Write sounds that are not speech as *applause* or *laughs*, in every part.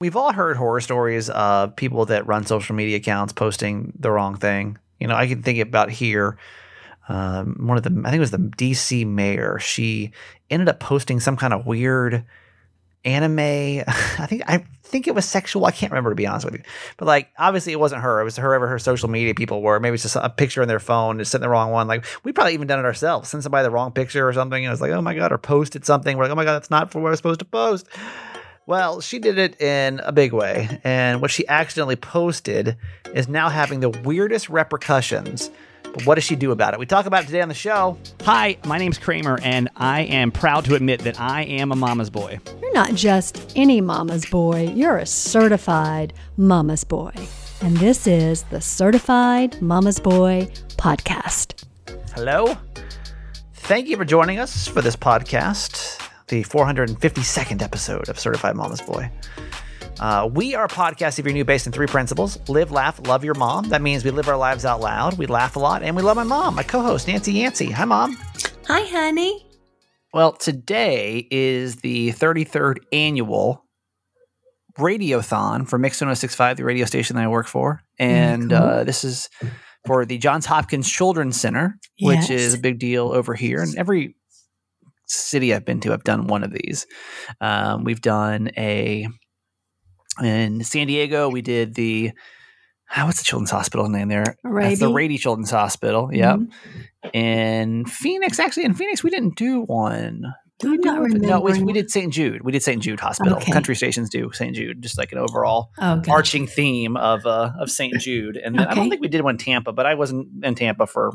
We've all heard horror stories of people that run social media accounts posting the wrong thing. You know, I can think about here. Um, one of the, I think it was the DC mayor. She ended up posting some kind of weird anime. *laughs* I think I think it was sexual. I can't remember to be honest with you. But like, obviously, it wasn't her. It was whoever her social media people were. Maybe it's just a picture in their phone. It's sent the wrong one. Like we probably even done it ourselves. Sent somebody the wrong picture or something, and it's like, oh my god, or posted something. We're like, oh my god, that's not for what I was supposed to post. Well, she did it in a big way, and what she accidentally posted is now having the weirdest repercussions. But what does she do about it? We talk about it today on the show. Hi, my name's Kramer, and I am proud to admit that I am a mama's boy. You're not just any mama's boy, you're a certified mama's boy. And this is the Certified Mama's Boy podcast. Hello. Thank you for joining us for this podcast, the 452nd episode of Certified Mama's Boy. Uh, we are a podcast if you're new based in three principles live, laugh, love your mom. That means we live our lives out loud, we laugh a lot, and we love my mom, my co host, Nancy Yancey. Hi, mom. Hi, honey. Well, today is the 33rd annual Radiothon for Mix 1065, the radio station that I work for. And cool. uh, this is for the Johns Hopkins Children's Center, which Yes. is a big deal over here. And every city I've been to, I've done one of these. Um, we've done a in San Diego. We did the ah, what's the children's hospital name there? That's the Rady? Rady Children's Hospital. Yep. Mhm. In Phoenix, actually, in Phoenix, we didn't do one. Did we I'm do not one? No, we, we did St. Jude. We did St. Jude Hospital. Okay. Country stations do St. Jude, just like an overall Oh, God. arching theme of uh, of St. Jude. And then I don't think we did one in Tampa, but I wasn't in Tampa for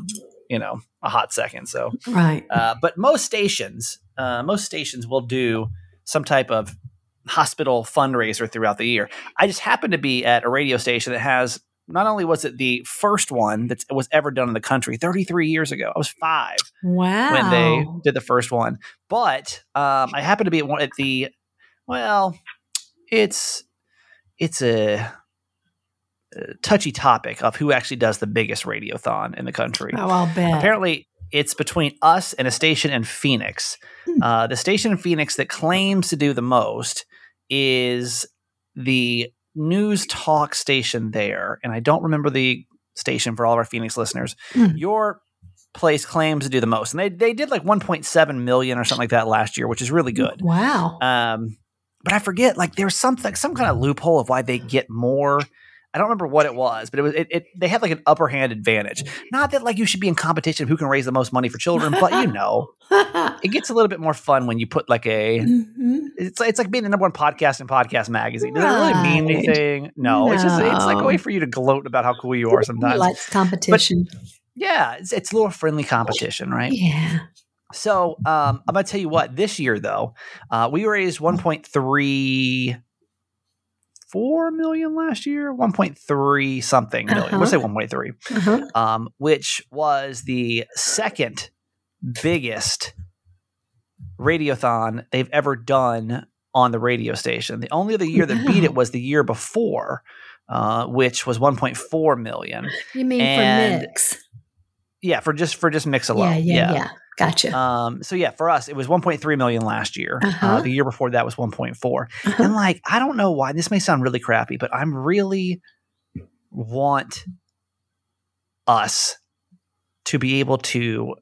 you know a hot second. So Right. uh, but most stations, uh, most stations will do some type of hospital fundraiser throughout the year. I just happened to be at a radio station that has not only was it the first one that was ever done in the country 33 years ago. I was five Wow. when they did the first one, but um, I happened to be at one at the well, it's it's a, a touchy topic of who actually does the biggest radiothon in the country Oh, I'll bet. apparently it's between us and a station in Phoenix. Hmm. Uh, the station in Phoenix that claims to do the most is the news talk station there, and I don't remember the station for all of our Phoenix listeners. Hmm. Your place claims to do the most, and they they did like 1.7 million or something like that last year, which is really good. Wow. Um, but I forget, like there's something, some kind of loophole of why they get more. I don't remember what it was, but it was it, it. They had like an upper hand advantage. Not that like you should be in competition of who can raise the most money for children, but you know, *laughs* it gets a little bit more fun when you put like a. Mhm. It's it's like being the number one podcast in podcast magazine. Does it really mean anything? No, it's just it's like a way for you to gloat about how cool you are sometimes. likes competition. yeah, it's it's a little friendly competition, right? yeah. So um, I'm gonna tell you what. This year, though, uh, we raised 1.3 four million last year. 1.3 something million. We'll say Uh-huh. 1.3, Uh-huh. um, which was the second biggest radiothon they've ever done on the radio station. The only other year that beat it was the year before, uh, which was 1.4 million. You mean And- for mix? Yeah, for just for just mix Yeah, alone. yeah, yeah, Gotcha. Um, so yeah, for us, it was 1.3 million last year. Uh, Uh-huh. the year before that was 1.4. Uh-huh. And like, I don't know why this may sound really crappy, but I'm really want us to be able to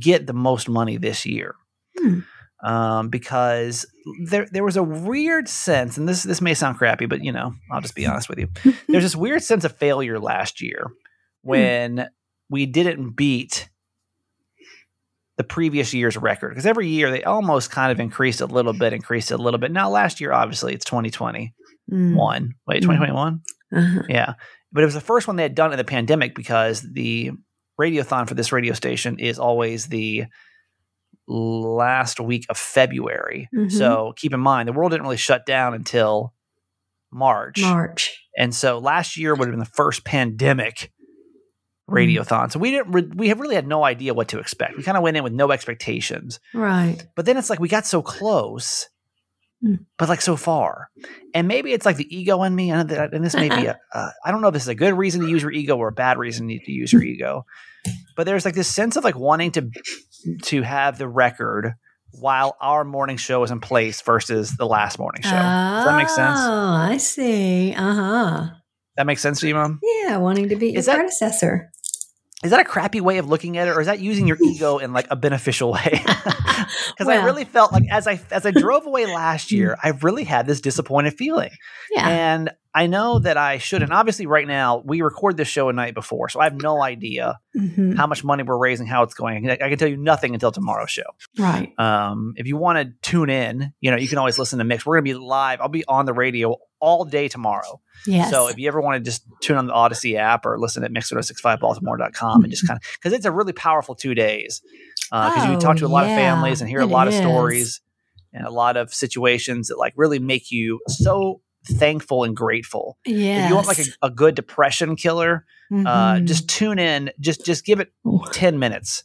get the most money this year. Hmm. Um, because there there was a weird sense, and this this may sound crappy, but you know, I'll just be honest with you. *laughs* There's this weird sense of failure last year when we didn't beat the previous year's record because every year they almost kind of increased a little bit, increased a little bit. Now last year, obviously, it's 2021. Mm. Wait, Mm. 2021? Uh-huh. Yeah. But it was the first one they had done in the pandemic because the radiothon for this radio station is always the last week of February. Mhm. So keep in mind, the world didn't really shut down until March. March. And so last year would have been the first pandemic Mm. Radiothon. So we didn't re- we have really had no idea what to expect. We kind of went in with no expectations. Right. But then it's like we got so close, Mm. but like so far. And maybe it's like the ego in me. And, and this may be, *laughs* a, uh, I don't know if this is a good reason to use your ego or a bad reason to use your ego. But there's like this sense of like wanting to to have the record while our morning show is in place versus the last morning show. Does that make sense? Oh, I see. Uh huh. That makes sense to you, Mom? Yeah, wanting to be Is your that- predecessor. Is that a crappy way of looking at it, or is that using your ego in like a beneficial way? *laughs* Because I really felt like as I as I drove away last year, I really had this disappointed feeling. Yeah. And I know that I should. And obviously, right now, we record this show a night before. So I have no idea Mhm. how much money we're raising, how it's going. I can tell you nothing until tomorrow's show. Right. Um, if you want to tune in, you know, you can always listen to Mix. We're going to be live. I'll be on the radio all day tomorrow. Yes. So if you ever want to just tune on the Audacy app or listen at mix1065baltimore.com and just *laughs* kind of, because it's a really powerful two days. Because you Oh, talk to a lot yeah, of families and hear a lot of stories and a lot of situations that like really make you so thankful and grateful. Yeah. If you want like a, a good depression killer, uh, Mhm. just tune in. Just just give it Ooh. 10 minutes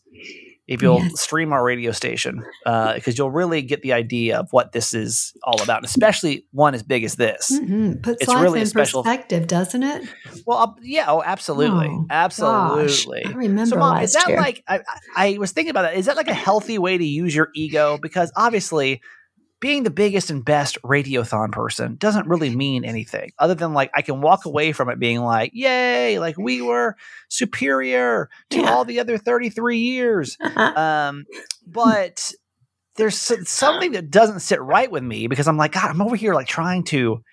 if you'll Yes. stream our radio station because you'll really get the idea of what this is all about, and especially one as big as this. Mhm. Puts It's life really a in special- perspective, doesn't it? Well, uh, yeah, oh, absolutely, Oh, absolutely. Gosh, I remember so, mom, is that year. like I, I I was thinking about that? Is that like a healthy way to use your ego? Because obviously, being the biggest and best radiothon person doesn't really mean anything other than like I can walk away from it being like, "Yay!" Like we were superior to Yeah. all the other thirty three years. *laughs* Um, but there's something that doesn't sit right with me because I'm like, God, I'm over here like trying to.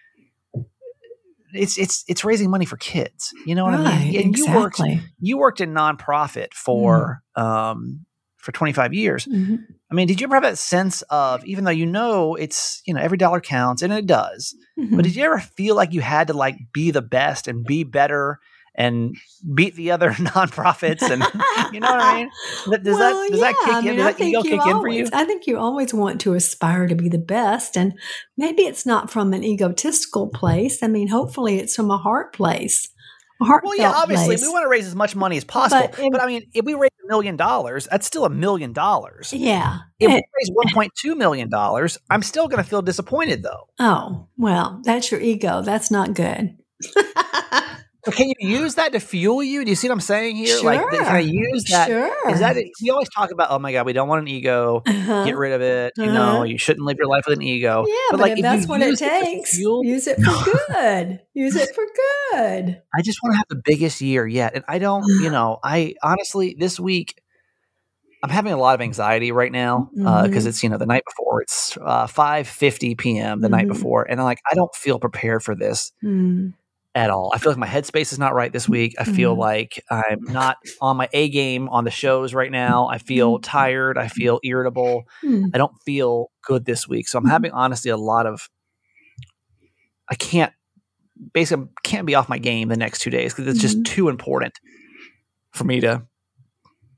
It's it's it's raising money for kids. You know what I mean? And you worked exactly. you worked in nonprofit for um for 25 years. Mhm. I mean, did you ever have that sense of even though you know it's you know every dollar counts and it does, Mhm. but did you ever feel like you had to like be the best and be better and beat the other *laughs* nonprofits and you know what I mean? Does Well, that does that yeah, kick I in? mean, Does I that ego kick in for you? I think you always want to aspire to be the best, and maybe it's not from an egotistical place. I mean, hopefully, it's from a heart place, heartfelt Well, yeah, obviously place. we want to raise as much money as possible. But, I mean, if we raise a million dollars, that's still a million dollars. yeah. If we raise *laughs* 1.2 million dollars, I'm still going to feel disappointed though. oh well, that's your ego. That's not good. *laughs* But can you use that to fuel you? Do you see what I'm saying here? Like, th- can I Sure. use that? sure. Is that we always talk about? Oh my god, we don't want an ego. Uh-huh. Get rid of it. You know, Uh-huh. you shouldn't live your life with an ego. Yeah, but, like, if if that's what it use it takes, fuel- use it *laughs* for good. use it for good. I just want to have the biggest year yet, and I don't. You *sighs* know, I honestly this week. I'm having a lot of anxiety right now because Mhm. it's you know the night before it's uh, 5:50 p.m. the night Mhm. before, and I'm like I don't feel prepared for this. Mm. At all. I feel like my headspace is not right this week. I feel Mhm. like I'm not on my A game on the shows right now. I feel Mhm. tired. I feel irritable. Mm. I don't feel good this week. So I'm Mhm. having honestly a lot of I can't basically can't be off my game the next 2 days cuz it's just Mhm. too important for me to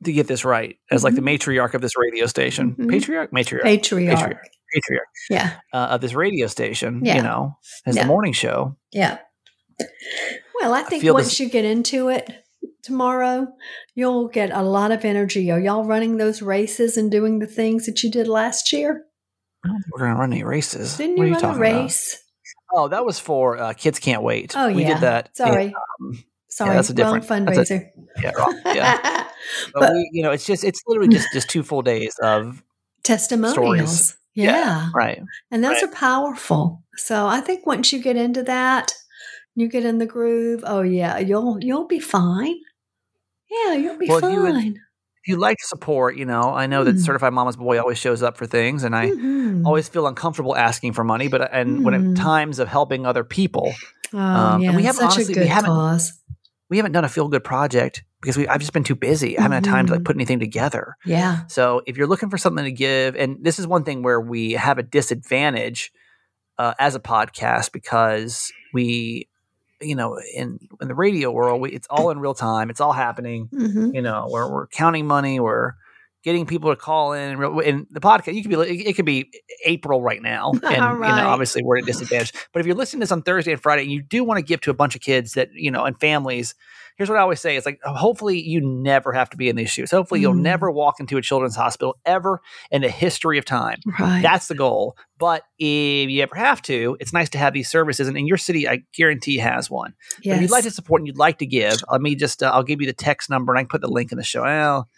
to get this right as like the matriarch of this radio station. Patriarch, matriarch, Patriarch. patriarch, patriarch Yeah. uh, of this radio station, Yeah. you know, as Yeah. the morning show. Yeah. Well, I think feel once this- you get into it tomorrow, you'll get a lot of energy. Are y'all running those races and doing the things that you did last year? I don't think we're going to run any races. Didn't What are you run a talking about? race? Oh, that was for uh, Kids Can't Wait. Oh, we yeah. did that. Sorry. um, Sorry, that's a wrong different- a- fundraiser. yeah, wrong, yeah. *laughs* But, But- we, you know, it's just it's literally just just two full days of Testimonials. Yeah. Yeah. right. And those Right. are powerful. So I think once you get into that, you get in the groove. Oh yeah, you'll you'll be fine. Yeah, you'll be Well, if you would- fine. You like support, you know, I know that Mm. Certified Mama's Boy always shows up for things, and I Mhm. always feel uncomfortable asking for money. But and when in Mhm. times of helping other people, Oh, um, yeah, and we haven't- such honestly, a we good haven't- cause. we haven't done a feel good project because we I've just been too busy. I haven't had time to like Mhm. put anything together. Yeah. So if you're looking for something to give, and this is one thing where we have a disadvantage uh, as a podcast because we, you know, in in the radio world, we, it's all in real time. It's all happening. hmm You know, we're we're counting money. We're getting people to call in. And the podcast, you could be it could be April right now, *laughs* and you know, obviously we're at a disadvantage. But if you're listening to this on Thursday and Friday, and you do want to give to a bunch of kids that you know and families. Here's what I always say: It's like hopefully you never have to be in these shoes. Hopefully you'll Mm. never walk into a children's hospital ever in the history of time. Right. That's the goal. But if you ever have to, it's nice to have these services. And in your city, I guarantee has one. Yes. if you'd like to support and you'd like to give, let me just, uh, I'll give you the text number and I can put the link in the show. Well,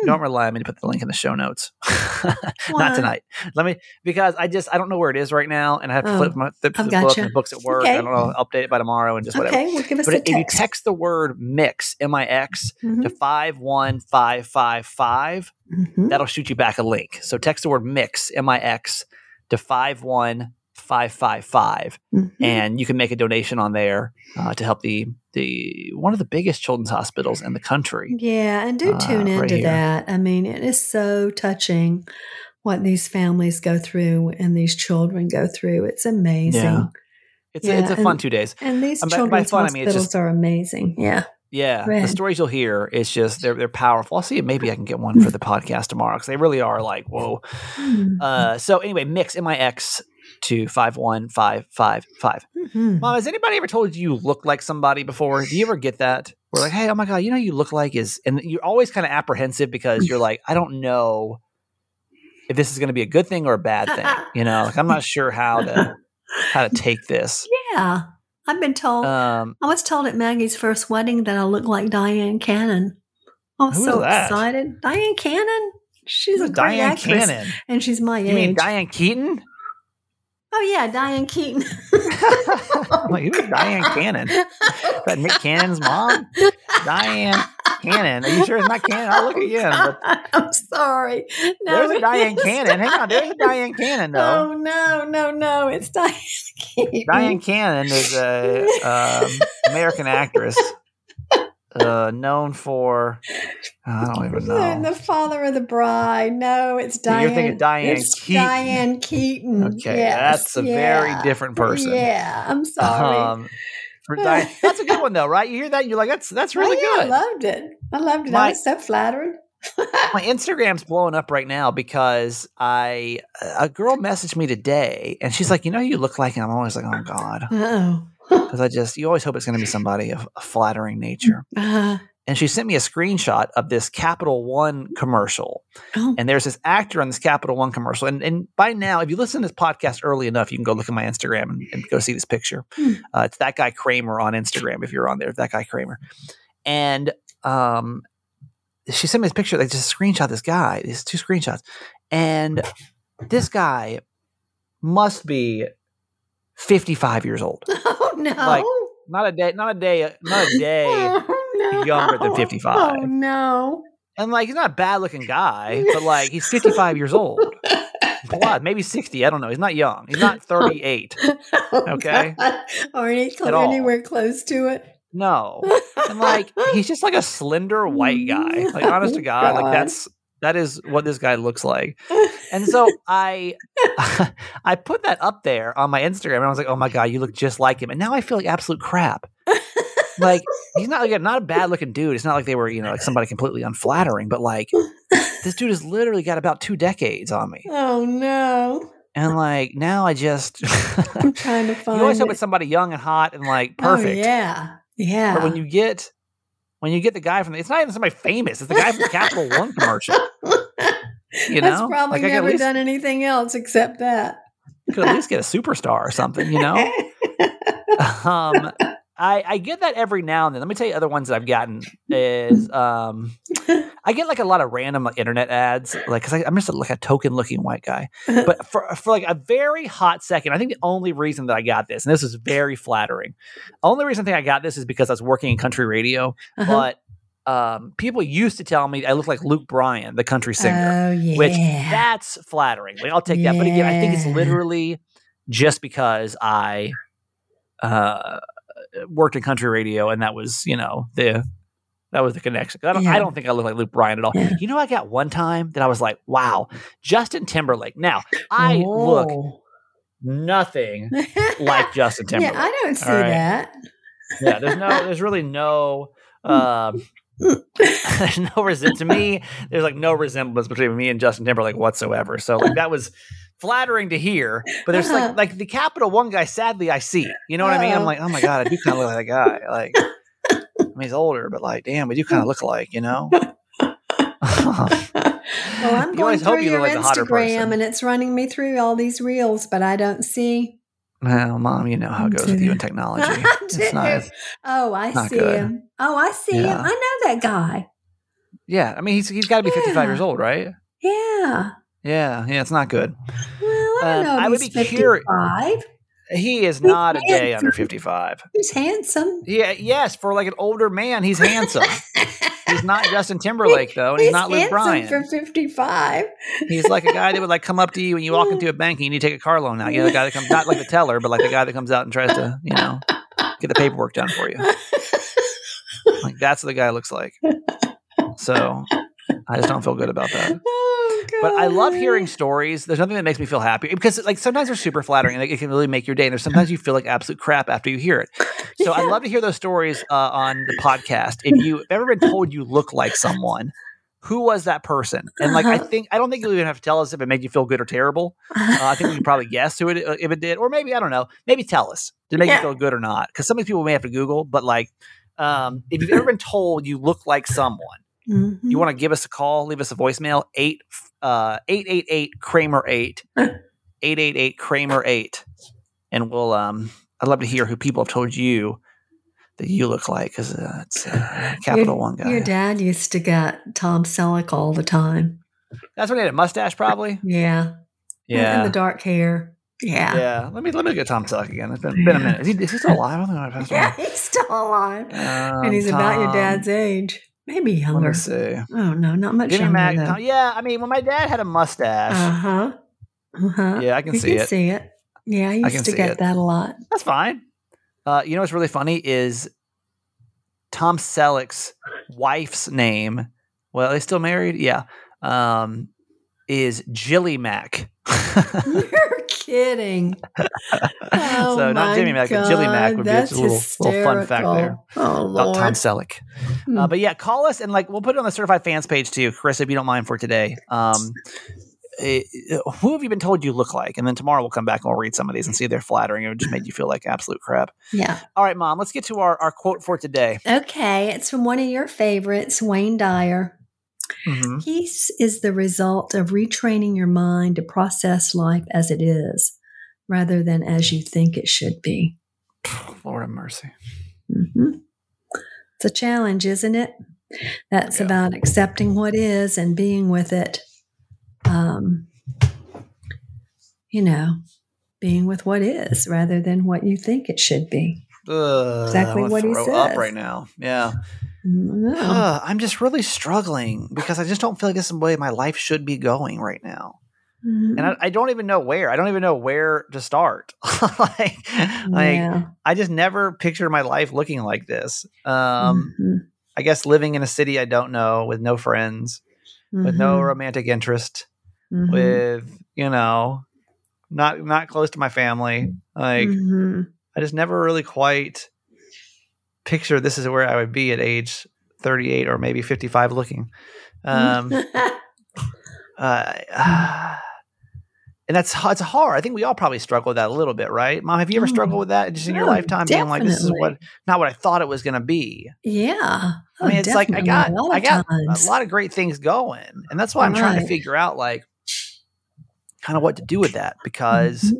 Hmm. Don't rely on me to put the link in the show notes. *laughs* Not tonight. Let me because I just I don't know where it is right now, and I have to Oh, flip my flip I've the book gotcha. and books at work. Okay. I don't know. Update it by tomorrow and just whatever. Okay, well, give us But a if you text. text the word mix M I X to five one five five five, mhm. that'll shoot you back a link. So text the word mix M I X to five one five five five, Mhm. and you can make a donation on there uh, to help the the one of the biggest children's hospitals in the country. Yeah, and do uh, tune right into here. that. I mean, it is so touching what these families go through and these children go through. It's amazing. Yeah. It's a, it's a fun and- two days. And these Um, by- by children's fun, I mean, it's hospitals just- are amazing. Yeah. Yeah, the stories you'll hear is just they're they're powerful. I'll see if maybe I can get one for the *laughs* podcast tomorrow because they really are like whoa. Mhm. Uh, so anyway, mix M To five one five five five. Mhm. Mom, has anybody ever told you you look like somebody before? Do you ever get that? We're like, hey, oh my god, you know you look like is, and you're always kind of apprehensive because you're like, I don't know if this is going to be a good thing or a bad thing. You know, like I'm not sure how to how to take this. Yeah. I've been told, Um, I was told at Maggie's first wedding that I look like Diane Cannon. I was so excited. Diane Cannon? She's a great Diane actress. Cannon. And she's my You age. You mean Diane Keaton? Oh, yeah, Diane Keaton. *laughs* Like, who's Diane Cannon? Is that Nick Cannon's mom? Diane Cannon. Are you sure it's not Cannon? I'll look again. But *laughs* I'm sorry. No, there's a Diane. Cannon. Hang on, there's a Diane Cannon though. Oh no, no, no! It's Diane Keaton. Diane Cannon is a um, American actress uh, known for I don't even *laughs* The, know. the father of the bride. No, it's Diane. you're thinking Diane it's Keaton. Diane Keaton. Okay, Yes, that's a very different person. Yeah, I'm sorry. Um, for Diane, *sighs* that's a good one though, right? You hear that? You're like, that's that's really Oh, yeah, good. I loved it. I loved it. My- I was so flattered. *laughs* my Instagram's blowing up right now because I a girl messaged me today and she's like, you know, you look like, and I'm always like, oh god, Oh. *laughs* because I just you always hope it's going to be somebody of a flattering nature. Uh, And she sent me a screenshot of this Capital One commercial, oh. and there's this actor on this Capital One commercial, and and by now, if you listen to this podcast early enough, you can go look at my Instagram and, and go see this picture. Hmm. Uh, it's that guy Kramer on Instagram. If you're on there, that guy Kramer, and um, she sent me this picture, like just a screenshot of this guy, these two screenshots. And this guy must be 55 years old. *laughs* oh no. Like, Not a day, not a day, not a day. *laughs* Oh, no. younger than 55. Oh no. And like he's not a bad looking guy, *laughs* but like he's 55 years old. Blood, maybe 60. I don't know. He's not young. He's not 38. Oh, Okay. God. Or any, anywhere close to it. No. And like he's just like a slender white guy. Like honest to God, like that's that is what this guy looks like. And so *laughs* I *laughs* I put that up there on my Instagram and I was like, "Oh my god, you look just like him." And now I feel like absolute crap. Like he's not like not a bad looking dude. It's not like they were, you know, like somebody completely unflattering, but like this dude has literally got about 2 decades on me. oh no. And like now I just I'm trying to find *laughs* you always hope it. it's somebody young and hot and like oh, perfect. Oh, yeah. Yeah. But when you get when you get the guy from the, it's not even somebody famous. It's the guy from the Capital *laughs* One commercial. You That's know, probably like I could at never least done anything else except that. could at least get a superstar or something. You know. *laughs* um, I I get that every now and then. Let me tell you other ones that I've gotten is *laughs* um, I get like a lot of random like internet ads, like because I'm just a, like a token looking white guy. *laughs* But for for like a very hot second, I think the only reason that I got this, and this is very flattering, only reason I think I got this is because I was working in country radio. Uh-huh. But um, people used to tell me I look like Luke Bryan, the country singer, Oh yeah. which that's flattering. Like, I'll take that. But again, I think it's literally just because I uh, worked in country radio, and that was you know the that was the connection. I don't, Yeah. I don't think I look like Luke Bryan at all. Yeah. You know, I got one time that I was like, wow, Justin Timberlake. Now I look Oh. nothing *laughs* like Justin Timberlake. Yeah, I don't see right. that. Yeah, there's no, there's really no, *laughs* um, *laughs* there's no resent to me. There's like no resemblance between me and Justin Timberlake whatsoever. So like that was flattering to hear. But there's Uh-huh. like like the Capital One guy. Sadly, I see. You know what I mean? I'm like, oh my god, I do kind of look like that guy. Like, I mean, he's older, but like, damn, we do kind of look alike. You know? Well, I'm *laughs* You going through you your like the hotter person. Instagram and it's running me through all these reels, but I don't see. well, mom, you know how it goes with you in *laughs* technology. I It's not. Oh, I see good. him. Oh, I see Yeah. him. I know that guy. Yeah, I mean he's he's got to be 55 years old, right? Yeah. Yeah, yeah, it's not good. Well, I don't Um, know. I would be curi- 55. He is He's not a day under 55. He's handsome. Yeah, yes, for like an older man, he's handsome. he's not *laughs* Justin Timberlake though, and he's, not Luke handsome Bryan. for 55. He's like a guy that would like come up to you when you walk *laughs* into a bank and you need to take a car loan out. You know, the guy that comes not like the teller, but like the guy that comes out and tries to, you know, get the paperwork done for you. Like that's what the guy looks like. So I just don't feel good about that. *laughs* But I love hearing stories. There's nothing that makes me feel happy because like sometimes they're super flattering and like, it can really make your day. And there's sometimes you feel like absolute crap after you hear it. *laughs* So I'd love to hear those stories uh, on the podcast. If you've ever been told you look like someone, who was that person? And like I Uh-huh. think I don't think you even have to tell us if it made you feel good or terrible. Uh, I think we can probably guess who it uh, if it did, or maybe I don't know. Maybe tell us to make Yeah. you feel good or not? Because some of these people may have to Google. But like, um, if you've ever been told you look like someone, Mhm. you want to give us a call, leave us a voicemail eight uh eight eight eight Kramer eight *laughs* eight eight eight Kramer eight, and we'll um I'd love to hear who people have told you that you look like because uh, it's uh, *laughs* Capital your, One guy. Your dad used to get Tom Selleck all the time. That's when he had a mustache, probably. Yeah. Yeah. And the dark hair. Yeah. Yeah, let me let me get Tom Selleck again. It's been, been a minute. Is he, is he still alive? I don't passed *laughs* Yeah, he's still alive. Um, and he's about your dad's age. Maybe Let younger. me see. Oh, no, not much Jimmy younger. Mac. though. Yeah, I mean, when my dad had a mustache, Uh-huh. Uh-huh. yeah, I can you see can it. see it. Yeah, I used to get it. that a lot. That's fine. Uh, you know what's really funny is Tom Selleck's wife's name. Well, they still married? Yeah. Um, is Jillie Mack. *laughs* *laughs* You're kidding. *laughs* Oh So not my Jimmy Mac, but Jillie Mack would be a little- little fun fact there. Oh, about. Tom Selleck. Hmm. Uh, but yeah, call us and like we'll put it on the certified fans page too, Chris, if you don't mind for today. Um, eh, who have you been told you look like? And then tomorrow we'll come back and we'll read some of these and see if they're flattering or just made you feel like absolute crap. Yeah. All right, mom, let's get to our, our quote for today. Okay. It's from one of your favorites, Wayne Dyer. Mhm. Peace is the result of retraining your mind to process life as it is rather than as you think it should be. *sighs* Lord have mercy. hmm It's a challenge, isn't it? That's Yeah. about accepting what is and being with it. Um, you know, being with what is rather than what you think it should be. Exactly what he throw up says. right now. Yeah. Ugh, I'm just really struggling because I just don't feel like this is the way my life should be going right now. Mhm. And I, I don't even know where. I don't even know where to start. *laughs* like, like. I just never pictured my life looking like this. Um, Mhm. I guess living in a city I don't know with no friends, with no Mhm. romantic interest, Mhm. with you know, not not close to my family. Like Mhm. I just never really quite pictured this is where I would be at age 38 or maybe 55 looking. Um, *laughs* uh, *sighs* and that's it's hard. I think we all probably struggle with that a little bit, right? Mom, have you ever struggled with that just in your oh, lifetime, being like, "This is what not what I thought it was going to be." yeah. I mean, Oh, it's like I got a lot I of got times. a lot of great things going, and that's why I'm trying to figure out like kind of what to do with that because Mhm.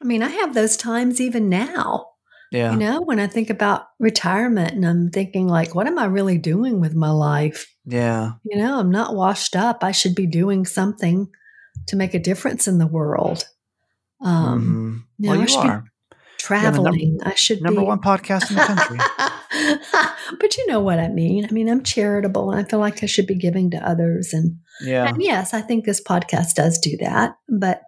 I mean, I have those times even now. Yeah, You know, when I think about retirement and I'm thinking, like, what am I really doing with my life? yeah, You know, I'm not washed up. I should be doing something to make a difference in the world. Um, Mhm. you well, know, I you be are traveling. I should be. number be one podcast in the country. *laughs* but you know what I mean. I mean, I'm charitable and I feel like I should be giving to others. And, yeah, and yes, I think this podcast does do that, but,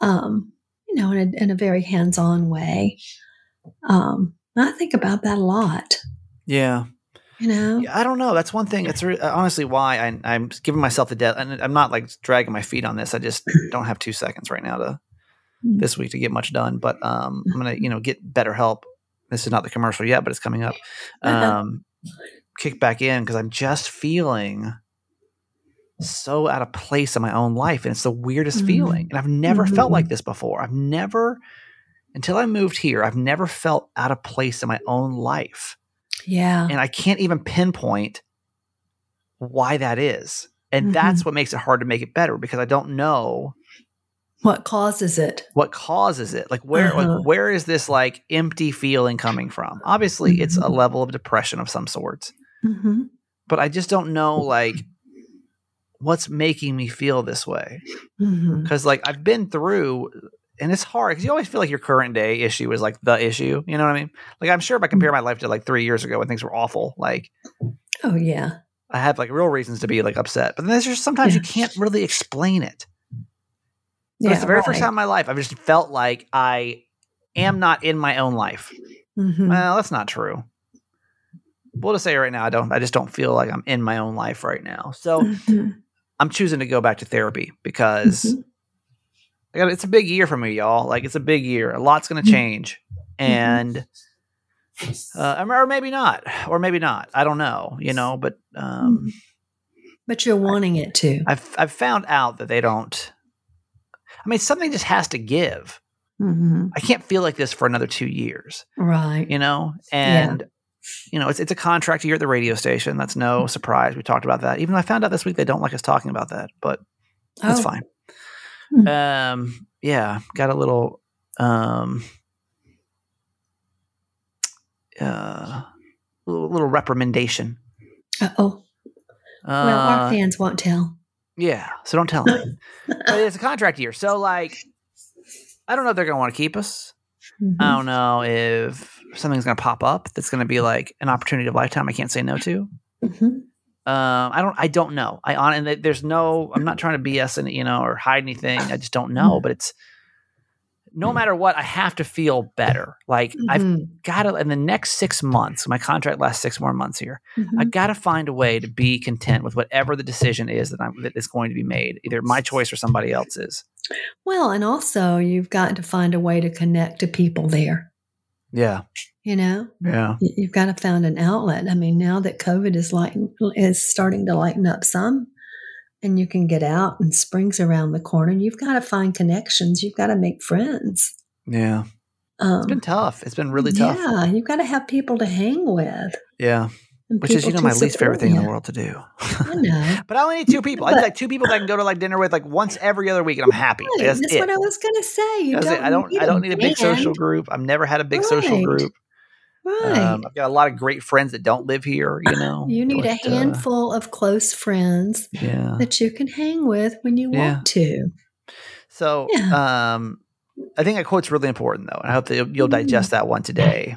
um, you know, in a, in a very hands on way. Um, I think about that a lot, yeah. you know? I don't know. That's one thing. That's re- honestly why I, I'm giving myself the death. And I'm not like dragging my feet on this. I just *clears throat* don't have two seconds right now to Mm. this week to get much done. But um, I'm gonna you know get better help. This is not the commercial yet, but it's coming up. Um, kick back in because I'm just feeling so out of place in my own life, and it's the weirdest Mhm. feeling. And I've never felt Mhm. like this before. I've never until I moved here. I've never felt out of place in my own life Yeah. and I can't even pinpoint why that is. And Mhm. that's what makes it hard to make it better because I don't know What causes it? what causes it. Like where Uh-huh. like where is this like empty feeling coming from? Obviously, it's a Mhm. level of depression of some sorts. hmm but I just don't know like what's making me feel this way. Mhm. Because like I've been through, and it's hard because you always feel like your current day issue is like the issue. You know what I mean? Like I'm sure if I compare my life to like three years ago when things were awful, like Oh yeah. I had like real reasons to be like upset. But then there's just sometimes you can't really explain it. Yeah. it's the very first time in my life I've just felt like I am not in my own life. Mhm. Well, that's not true. We'll just say right now I don't. I just don't feel like I'm in my own life right now. So Mhm. I'm choosing to go back to therapy because Mhm. I got, it's a big year for me, y'all. Like it's a big year. A lot's going to Mm-hmm. change, and uh, or maybe not, or maybe not. I don't know. You know, but um, But you're wanting it to. I've I've found out that they don't. I mean, something just has to give. Mhm. I can't feel like this for another two years. Right. You know, and. You know, it's it's a contract year at the radio station. That's no surprise. We talked about that. Even though I found out this week they don't like us talking about that, but that's Oh. fine. Hmm. Um, yeah, got a little, um, uh, little, little reprimandation. Uh-oh. Uh, Well, our fans won't tell. yeah, so don't tell but it's a contract year, so like, I don't know if they're gonna want to keep us. Mhm. I don't know if something's gonna pop up that's gonna be like an opportunity of a lifetime. I can't say no to. Mhm. Um, I don't. I don't know. I on and there's no. I'm not trying to BS and you know or hide anything. I just don't know. But it's no matter what. I have to feel better. Like I've Mhm. got to in the next six months. My contract lasts six more months here. Mhm. I got to find a way to be content with whatever the decision is that I'm that is going to be made, either my choice or somebody else's. Well, and also you've got to find a way to connect to people there. Yeah. You know, Yeah. You- you've got to find an outlet. I mean, now that COVID is like is starting to lighten up some, and you can get out and spring's around the corner. You've got to find connections. You've got to make friends. Yeah. Um, It's been tough. It's been really tough. Yeah, you've got to have people to hang with. Yeah. And Which is, you know, my least favorite thing in the world to do. I know. *laughs* But I only need two people. I need like two people that I can go to like dinner with like once every other week, and I'm happy. Right, That's, That's what I was going to say. You That's don't it. I don't. need I don't need a big social group. I've never had a big social group. Right. Um, I've got a lot of great friends that don't live here. You know, you need a but, uh, handful of close friends yeah. that you can hang with when you Yeah. want to. So, um, I think that quote's really important though, and I hope that you'll, you'll Mm. digest that one today.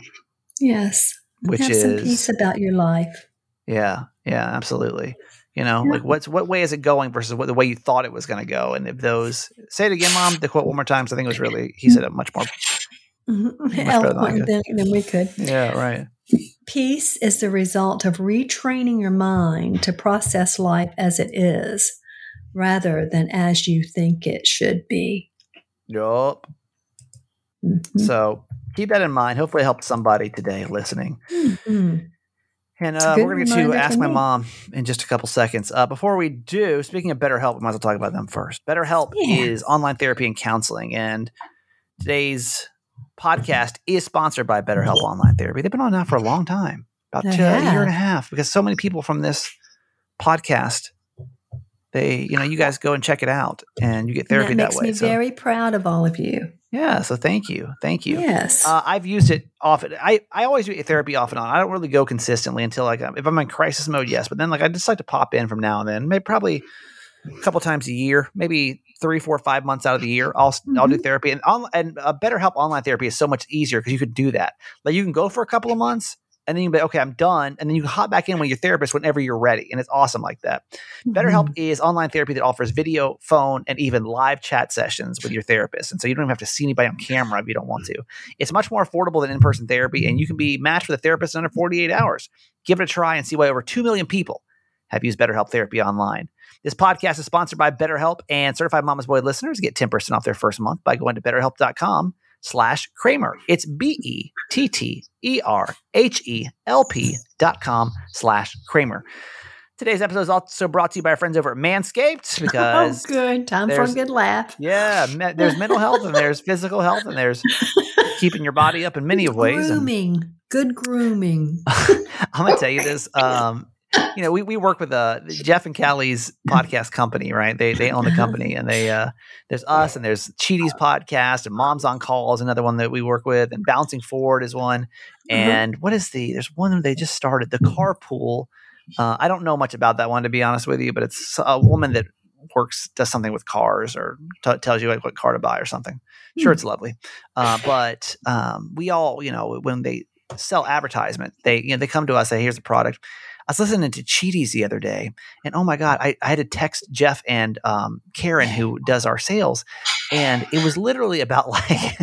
Yes. Which have some peace about your life. Yeah. Yeah. Absolutely. You know, Yeah. like what's what way is it going versus what the way you thought it was going to go, and if those say it again, mom. The quote one more time. 'cause I think it was really he said it much more. Mhm. than Eloquent than, than we could. Yeah. Right. Peace is the result of retraining your mind to process life as it is rather than as you think it should be. Yup. Mhm. So keep that in mind. Hopefully, it helped somebody today listening. Mhm. And uh, we're going to get to ask my me. mom in just a couple seconds. Uh, before we do, speaking of BetterHelp, we might as well talk about them first. BetterHelp Yeah. is online therapy and counseling, and today's podcast is sponsored by BetterHelp Online Therapy. They've been on now for a long time, about two- a year and a half, because so many people from this podcast, they, you know, you guys go and check it out, and you get therapy that that, makes way. me so, very proud of all of you. yeah, so thank you, thank you. Yes. Uh, I've used it often. I, I always do therapy off and on. I don't really go consistently until like if I'm in crisis mode, yes. But then like I just like to pop in from now and then, maybe probably a couple times a year, maybe three, four, five months out of the year. I'll I'll do therapy and on, and uh, BetterHelp online therapy is so much easier because you could do that. Like you can go for a couple of months. And then you can be okay. I'm done, and then you can hop back in with your therapist whenever you're ready, and it's awesome like that. BetterHelp mm-hmm. is online therapy that offers video, phone, and even live chat sessions with your therapist. And so you don't even have to see anybody on camera if you don't want to. It's much more affordable than in person therapy, and you can be matched with a therapist in under 48 hours. Give it a try and see why over 2 million people have used BetterHelp therapy online. This podcast is sponsored by BetterHelp, and certified Mama's Boy listeners get 10% off their first month by going to betterhelp.com slash Kramer. It's B E T T E R H E L P dot com slash Kramer. Today's episode is also brought to you by our friends over at Manscaped *laughs* because oh, good. Time for a good laugh. yeah, me- there's mental health and there's physical health and there's *laughs* keeping your body up in many ways. And Grooming. Good grooming. *laughs* I'm gonna tell you this. Um, you know, we, we work with uh, Jeff and Callie's podcast company, right? They they own the company, *laughs* and they uh, there's us and there's Cheaty's podcast and Moms on Call is another one that we work with, and Bouncing Forward is one. And what is the? There's one they just started the Carpool Uh, I don't know much about that one to be honest with you, but it's a woman that works does something with cars or t- tells you like what car to buy or something. Sure, Hmm. it's lovely, uh, but um, we all you know when they sell advertisement, they you know they come to us say here's the product. I was listening to Cheaties the other day, and oh my god, I, I had to text Jeff and um, Karen who does our sales, and it was literally about *laughs* like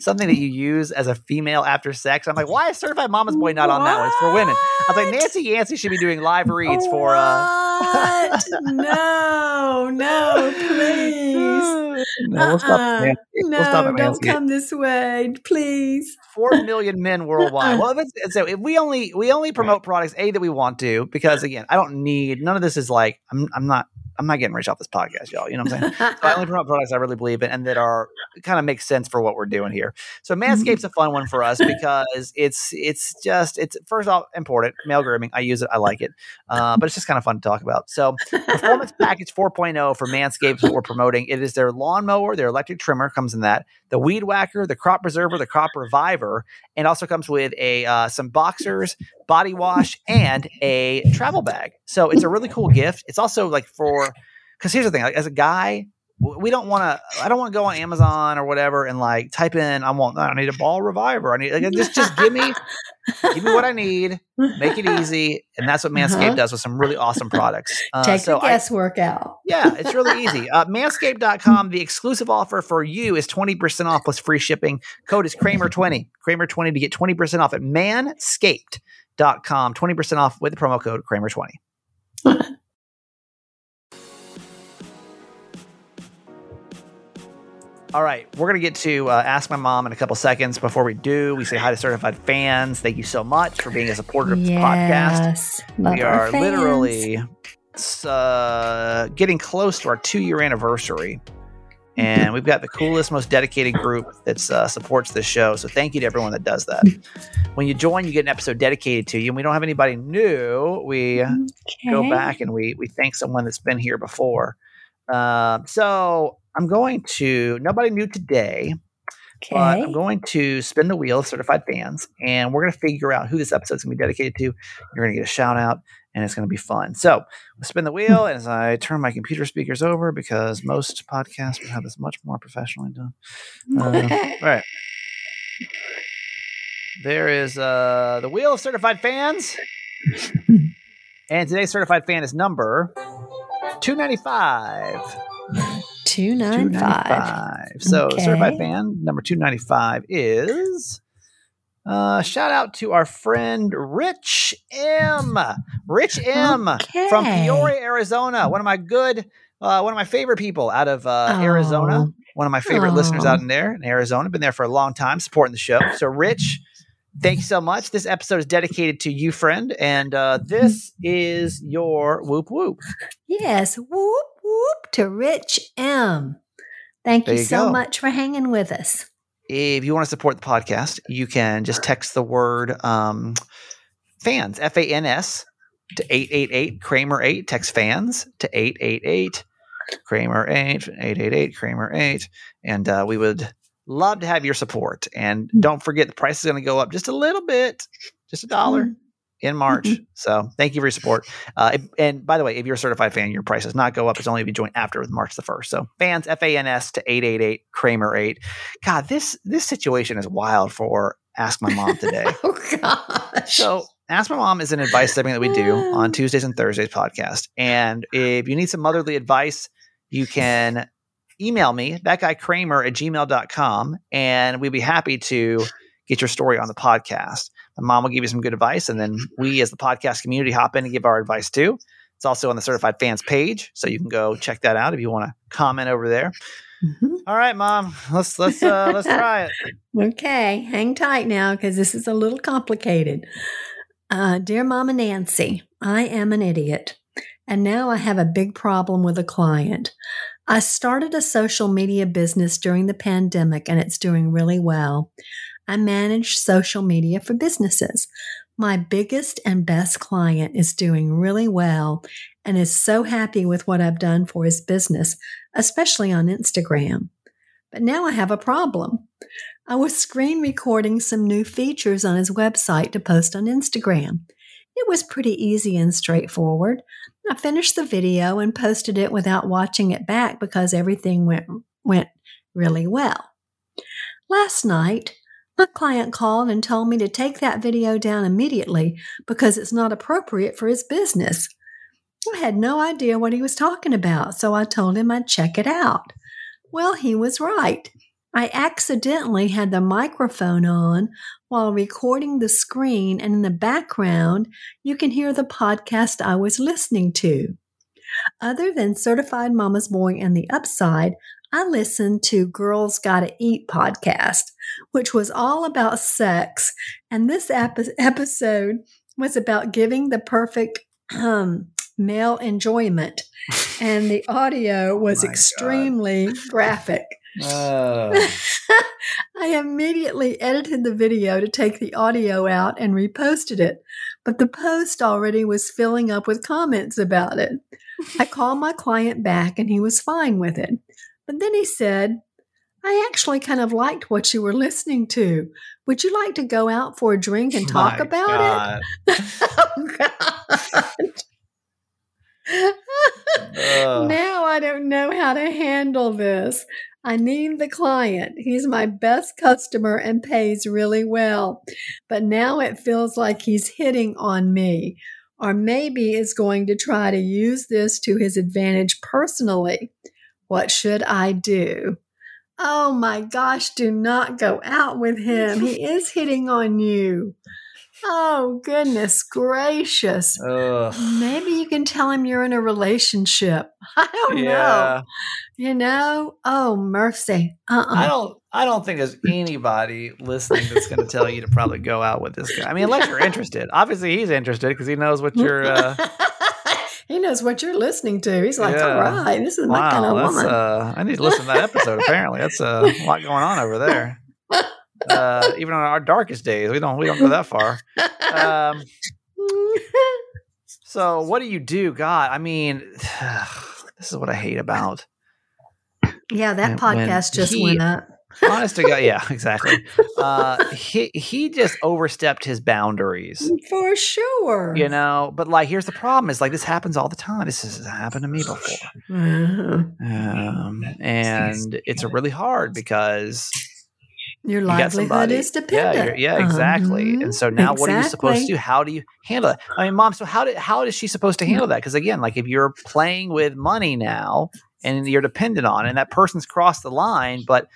something that you use as a female after sex. I'm like, why is Certified Mama's Boy not on that one? It's for women. I was like, What? Nancy Yancey should be doing live reads for. uh *laughs* no, no, please. no, we'll stop. Uh-uh. at Manscaped. No, we'll stop don't Manscaped. come this way, please. Four million men worldwide. Well, if it's, so if we only we only promote products a that we want to because again, I don't need none of this is like I'm I'm not I'm not getting rich off this podcast, y'all. You know what I'm saying? So I only *laughs* promote products I really believe in and that are kind of make sense for what we're doing here. So Manscaped's a fun one for us *laughs* because it's it's just it's first off important male grooming. I use it, I like it, uh, but it's just kind of fun to talk about. So Performance *laughs* Package 4.0 for Manscaped is what we're promoting. It is their lawnmower, their electric trimmer comes in that, the weed whacker, the crop preserver, the crop reviver, and also comes with a uh, some boxers, body wash, and a travel bag. So it's a really cool gift. It's also like for because here's the thing: like, as a guy, we don't want to. I don't want to go on Amazon or whatever and like type in. I want. I need a ball reviver. I need like just just give me *laughs* give me what I need. Make it easy, and that's what Manscaped Uh-huh. does with some really awesome products. *laughs* Uh, Take so the I, guesswork out. yeah, it's really easy. *laughs* Uh, manscaped.com, the exclusive offer for you is 20% off plus free shipping. Code is Kramer20. Kramer20 to get 20% off at manscaped.com. 20% off with the promo code Kramer20. All right, we're going to get to uh, Ask My Mom in a couple seconds. Before we do, we say hi to certified fans. Thank you so much for being a supporter of this podcast love we are fans. literally uh, getting close to our two year anniversary. And we've got the coolest, most dedicated group that uh, supports this show. So thank you to everyone that does that. When you join, you get an episode dedicated to you. And we don't have anybody new. We go back and we we thank someone that's been here before. Uh, so I'm going to nobody new today, but I'm going to spin the wheel of certified fans, and we're going to figure out who this episode's going to be dedicated to. You're going to get a shout out, and it's going to be fun. So we'll spin the wheel, and as I turn my computer speakers over, because most podcasts would have this much more professionally done. *laughs* Uh, all right. There is uh, the wheel of certified fans. *laughs* And today's certified fan is number 295. 295. 295. So Okay. certified fan number 295 is uh shout out to our friend Rich M. Rich M from Peoria, Arizona. One of my good uh, one of my favorite people out of uh, Arizona. Oh. One of my favorite listeners out in there in Arizona. Been there for a long time supporting the show. So Rich, thank you so much. This episode is dedicated to you, friend, and uh, this is your whoop whoop. Yes. Whoop, whoop to Rich M. Thank you, you so go. much for hanging with us. if you want to support the podcast, you can just text the word um, fans, F A N S, to 888 Kramer 8. Text fans to 888 Kramer 8, 888 Kramer 8. And uh, we would love to have your support. And don't forget, the price is going to go up just a little bit, just a dollar. In March. So thank you for your support. Uh, if- and by the way, if you're a certified fan, your price does not go up. It's only if you join after March the 1st. So fans, F A N S to 888 Kramer 8. God, this this situation is wild for Ask My Mom today. *laughs* Oh, gosh. so Ask My Mom is an advice segment that we do *sighs* on Tuesdays and Thursdays podcast. And if you need some motherly advice, you can email me, that guy Kramer at gmail.com, and we'd be happy to get your story on the podcast. Mom will give you some good advice, and then we as the podcast community hop in and give our advice too. It's also on the certified fans page, so you can go check that out if you want to comment over there. Mhm. All right, mom, let's let's uh, let's *laughs* try it. Okay, hang tight now because this is a little complicated. Uh, dear Mama Nancy, I am an idiot, and now I have a big problem with a client. I started a social media business during the pandemic and it's doing really well. I manage social media for businesses. My biggest and best client is doing really well and is so happy with what I've done for his business, especially on Instagram. But now I have a problem. I was screen recording some new features on his website to post on Instagram. It was pretty easy and straightforward. I finished the video and posted it without watching it back because everything went went really well. Last night, my client called and told me to take that video down immediately because it's not appropriate for his business. I had no idea what he was talking about, so I told him I'd check it out. Well, he was right. I accidentally had the microphone on while recording the screen, and in the background, you can hear the podcast I was listening to. Other than Certified Mama's Boy and The Upside, I listened to Girls Gotta Eat podcast, which was all about sex. And this epi- episode was about giving the perfect um, male enjoyment. And the audio was extremely graphic. Oh. *laughs* I immediately edited the video to take the audio out and reposted it, but the post already was filling up with comments about it. I called my client back and he was fine with it. But then he said, I actually kind of liked what you were listening to. Would you like to go out for a drink and talk My about God. it? *laughs* oh, God. Ugh. now I don't know how to handle this. I need the client. He's my best customer and pays really well. But now it feels like he's hitting on me, or maybe is going to try to use this to his advantage personally. What should I do? Oh my gosh, do not go out with him. He *laughs* is hitting on you. Oh, goodness gracious. Ugh. Maybe you can tell him you're in a relationship. *laughs* I don't know. You know? Oh, mercy. Uh I don't. I don't think there's anybody listening that's going to tell you to probably go out with this guy. I mean, unless you're *laughs* interested. Obviously, he's interested because he knows what you're. Uh, he knows what you're listening to. He's like, Yeah. all right, this is my kind of that's. woman. Uh, I need to listen to that episode. Apparently, that's uh, a lot going on over there. *laughs* Uh, even on our darkest days, we don't we don't go that far. Um, so, what do you do? God, I mean, *sighs* this is what I hate about. yeah, that when- when podcast just he- went up. Honest to God, yeah, exactly. Uh, he he just overstepped his boundaries. *laughs* For sure. you know but like here's the problem is like this happens all the time this has happened to me before Uh-huh. um, and it's really hard because Your livelihood somebody is dependent. yeah exactly Uh-huh. and so now what are you supposed to do how do you handle it i mean mom so how did how is she supposed to handle that because again like if you're playing with money now and you're dependent on it and that person's crossed the line but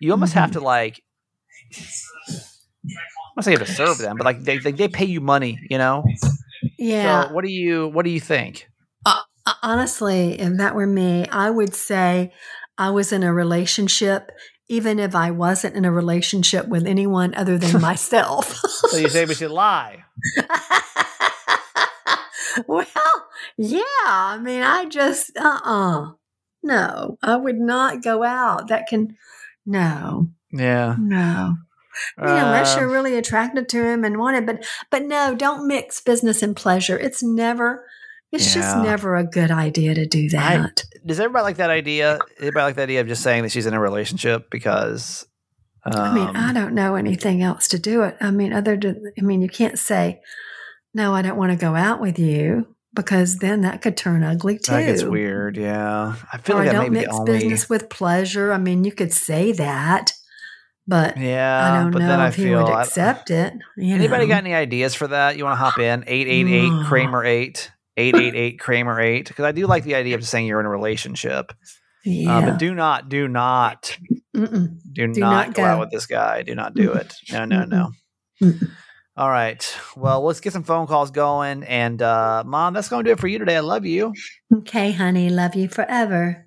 you almost have to like I'm not saying you have to serve them, but like they, they they pay you money, you know. Yeah. So what do you what do you think? Uh, honestly, if that were me, I would say I was in a relationship, even if I wasn't in a relationship with anyone other than *laughs* myself. So you say we should lie. *laughs* well, yeah. I mean, I just, uh uh No, I would not go out. That can, no, Yeah. no. I mean, unless you're really attracted to him and want it, but but no, don't mix business and pleasure. It's never, it's just never a good idea to do I- that. does everybody like that idea? Everybody like the idea of just saying that she's in a relationship because um, I mean, I don't know anything else to do it. I mean, other than, I mean, you can't say, no, I don't want to go out with you because then that could turn ugly too. that gets weird. Yeah, I feel Or like that don't mix only. business with pleasure. I mean, you could say that, but Yeah, I don't but know then I if he feel would I- accept it. Anybody know. got any ideas for that? You want to hop in eight eight eight. Kramer eight. 888 Kramer 8 because I do like the idea of just saying you're in a relationship. Yeah. Uh, but do not, do not, Mm-mm. do, Do not, not go out with this guy. Do not do it. No, no, no. Mm-mm. All right. Well, let's get some phone calls going. And uh, mom, that's going to do it for you today. I love you. Okay, honey. Love you forever.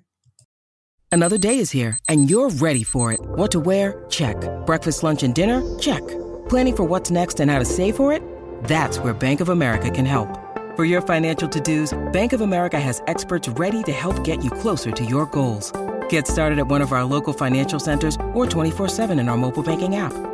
Another day is here, and you're ready for it. What to wear? Check. Breakfast, lunch, and dinner? Check. Planning for what's next and how to save for it? That's where Bank of America can help. For your financial to-dos, Bank of America has experts ready to help get you closer to your goals. Get started at one of our local financial centers or 24-7 in our mobile banking app.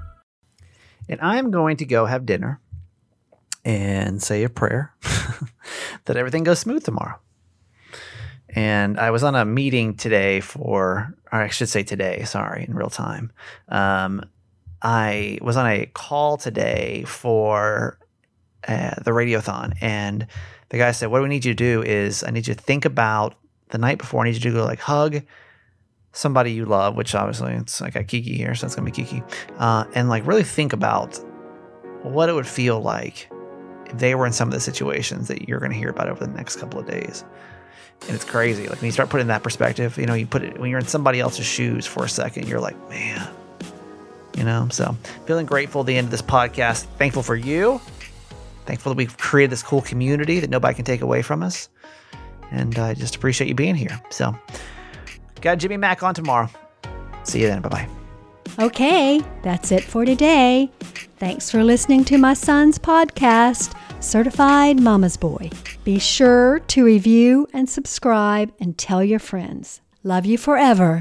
And I'm going to go have dinner and say a prayer *laughs* that everything goes smooth tomorrow. And I was on a meeting today for, or I should say today, sorry, in real time. Um, I was on a call today for uh, the radiothon, and the guy said, "What do we need you to do? Is I need you to think about the night before. I need you to go like hug somebody you love, which obviously it's like a Kiki here, so it's gonna be Kiki, uh, and like really think about what it would feel like if they were in some of the situations that you're gonna hear about over the next couple of days. And it's crazy. Like when you start putting that perspective, you know, you put it when you're in somebody else's shoes for a second, you're like, man, you know. So feeling grateful at the end of this podcast. Thankful for you. Thankful that we've created this cool community that nobody can take away from us. And I just appreciate you being here. So Got Jillie Mack on tomorrow. See you then. Bye bye. Okay, that's it for today. Thanks for listening to my son's podcast, Certified Mama's Boy. Be sure to review and subscribe and tell your friends. Love you forever.